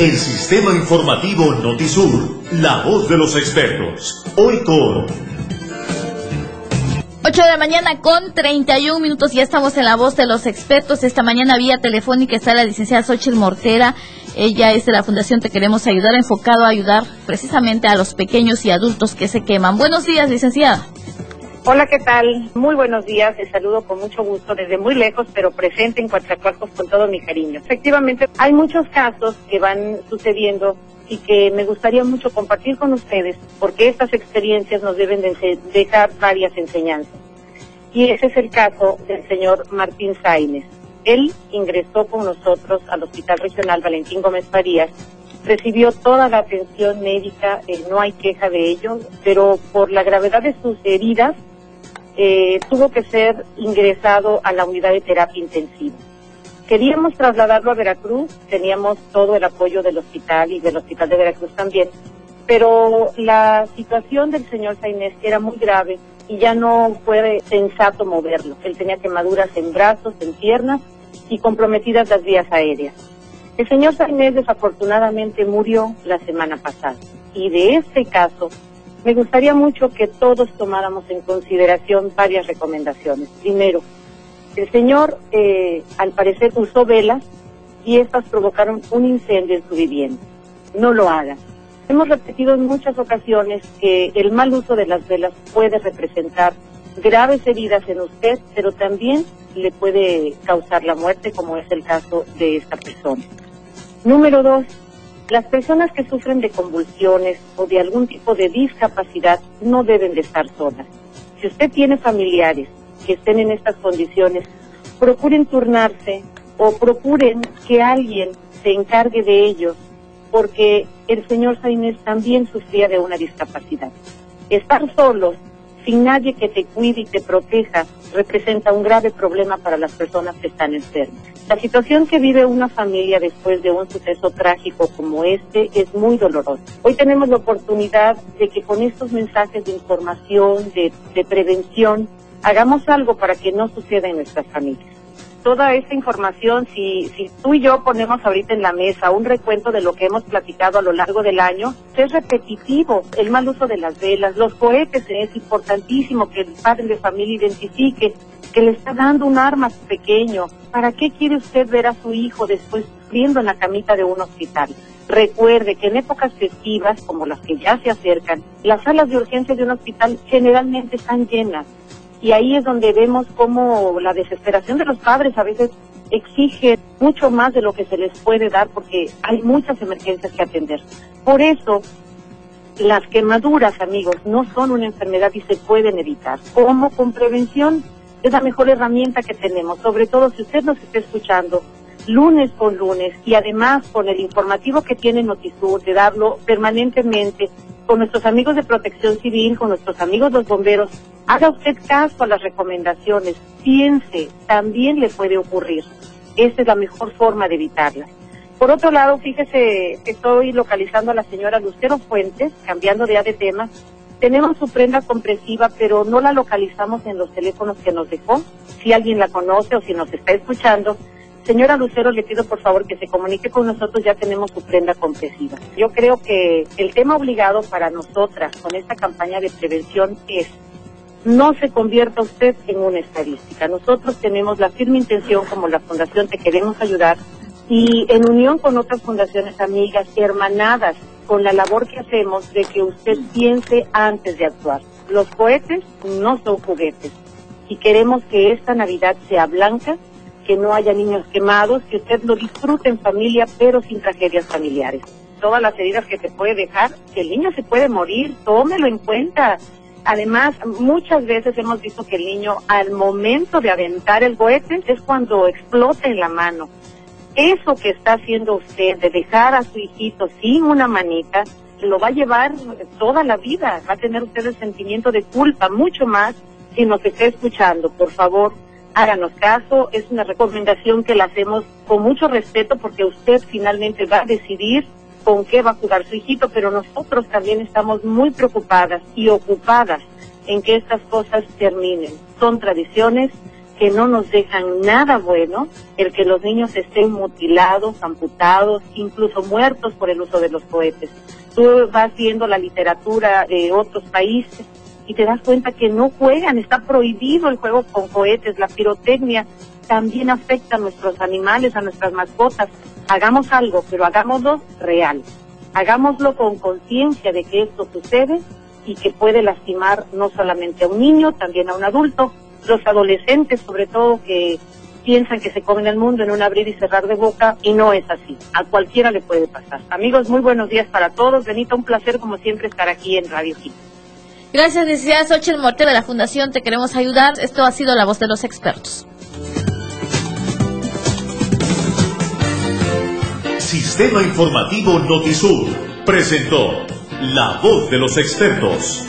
El sistema informativo Notisur, la voz de los expertos. Hoy con 8 de la mañana con 31 minutos, ya estamos en la voz de los expertos. Esta mañana vía telefónica está la licenciada Xochitl Mortera. Ella es de la Fundación Te Queremos Ayudar, enfocado a ayudar precisamente a los pequeños y adultos que se queman. Buenos días, licenciada. Hola, ¿qué tal? Muy buenos días. Les saludo con mucho gusto desde muy lejos, pero presente en Coatzacoalcos con todo mi cariño. Efectivamente, hay muchos casos que van sucediendo y que me gustaría mucho compartir con ustedes porque estas experiencias nos deben de dejar varias enseñanzas. Y ese es el caso del señor Martín Sainz. Él ingresó con nosotros al Hospital Regional Valentín Gómez Farías, recibió toda la atención médica, eh, no hay queja de ello, pero por la gravedad de sus heridas eh, tuvo que ser ingresado a la unidad de terapia intensiva. Queríamos trasladarlo a Veracruz, teníamos todo el apoyo del hospital y del hospital de Veracruz también, pero la situación del señor Sainés era muy grave y ya no fue sensato moverlo. Él tenía quemaduras en brazos, en piernas y comprometidas las vías aéreas. El señor Sainés desafortunadamente murió la semana pasada y de este caso me gustaría mucho que todos tomáramos en consideración varias recomendaciones. Primero, el señor, eh, al parecer, usó velas y estas provocaron un incendio en su vivienda. No lo haga. Hemos repetido en muchas ocasiones que el mal uso de las velas puede representar graves heridas en usted, pero también le puede causar la muerte, como es el caso de esta persona. Número dos, las personas que sufren de convulsiones o de algún tipo de discapacidad no deben de estar solas. Si usted tiene familiares que estén en estas condiciones, procuren turnarse o procuren que alguien se encargue de ellos, porque el señor Sainés también sufría de una discapacidad. Estar solos, sin nadie que te cuide y te proteja, representa un grave problema para las personas que están enfermas. La situación que vive una familia después de un suceso trágico como este es muy dolorosa. Hoy tenemos la oportunidad de que con estos mensajes de información, de, de prevención, hagamos algo para que no suceda en nuestras familias. Toda esta información, si, si tú y yo ponemos ahorita en la mesa un recuento de lo que hemos platicado a lo largo del año, es repetitivo. El mal uso de las velas, los cohetes, es importantísimo que el padre de familia identifique que le está dando un arma su pequeño. ¿Para qué quiere usted ver a su hijo después sufriendo en la camita de un hospital? Recuerde que en épocas festivas, como las que ya se acercan, las salas de urgencia de un hospital generalmente están llenas y ahí es donde vemos cómo la desesperación de los padres a veces exige mucho más de lo que se les puede dar porque hay muchas emergencias que atender. Por eso, las quemaduras, amigos, no son una enfermedad y se pueden evitar. ¿Cómo? Con prevención. Es la mejor herramienta que tenemos, sobre todo si usted nos está escuchando lunes con lunes y además con el informativo que tiene Notisur de darlo permanentemente con nuestros amigos de protección civil, con nuestros amigos los bomberos, haga usted caso a las recomendaciones, piense, también le puede ocurrir. Esa es la mejor forma de evitarla. Por otro lado, fíjese que estoy localizando a la señora Lucero Fuentes, cambiando ya de tema. Tenemos su prenda compresiva, pero no la localizamos en los teléfonos que nos dejó. Si alguien la conoce o si nos está escuchando, Señora Lucero, le pido por favor que se comunique con nosotros, ya tenemos su prenda compresiva. Yo creo que el tema obligado para nosotras con esta campaña de prevención es no se convierta usted en una estadística. Nosotros tenemos la firme intención como la Fundación Te Queremos Ayudar y en unión con otras fundaciones amigas, hermanadas con la labor que hacemos de que usted piense antes de actuar. Los cohetes no son juguetes y queremos que esta Navidad sea blanca que no haya niños quemados, que usted lo disfrute en familia, pero sin tragedias familiares. Todas las heridas que se puede dejar, que el niño se puede morir, tómelo en cuenta. Además, muchas veces hemos visto que el niño al momento de aventar el cohete es cuando explota en la mano. Eso que está haciendo usted de dejar a su hijito sin una manita, lo va a llevar toda la vida. Va a tener usted el sentimiento de culpa, mucho más si nos está escuchando. Por favor, háganos caso, es una recomendación que la hacemos con mucho respeto porque usted finalmente va a decidir con qué va a jugar su hijito, pero nosotros también estamos muy preocupadas y ocupadas en que estas cosas terminen. Son tradiciones que no nos dejan nada bueno, el que los niños estén mutilados, amputados, incluso muertos por el uso de los cohetes. Tú vas viendo la literatura de otros países y te das cuenta que no juegan, está prohibido el juego con cohetes, la pirotecnia también afecta a nuestros animales, a nuestras mascotas. Hagamos algo, pero hagámoslo real. Hagámoslo con conciencia de que esto sucede y que puede lastimar no solamente a un niño, también a un adulto, los adolescentes sobre todo que piensan que se comen el mundo en un abrir y cerrar de boca y no es así. A cualquiera le puede pasar. Amigos, muy buenos días para todos. Benita, un placer como siempre estar aquí en Radio Hit. Gracias, licenciada Xochitl Morte de la Fundación Te Queremos Ayudar. Esto ha sido la voz de los expertos. Sistema Informativo Notisur presentó La Voz de los Expertos.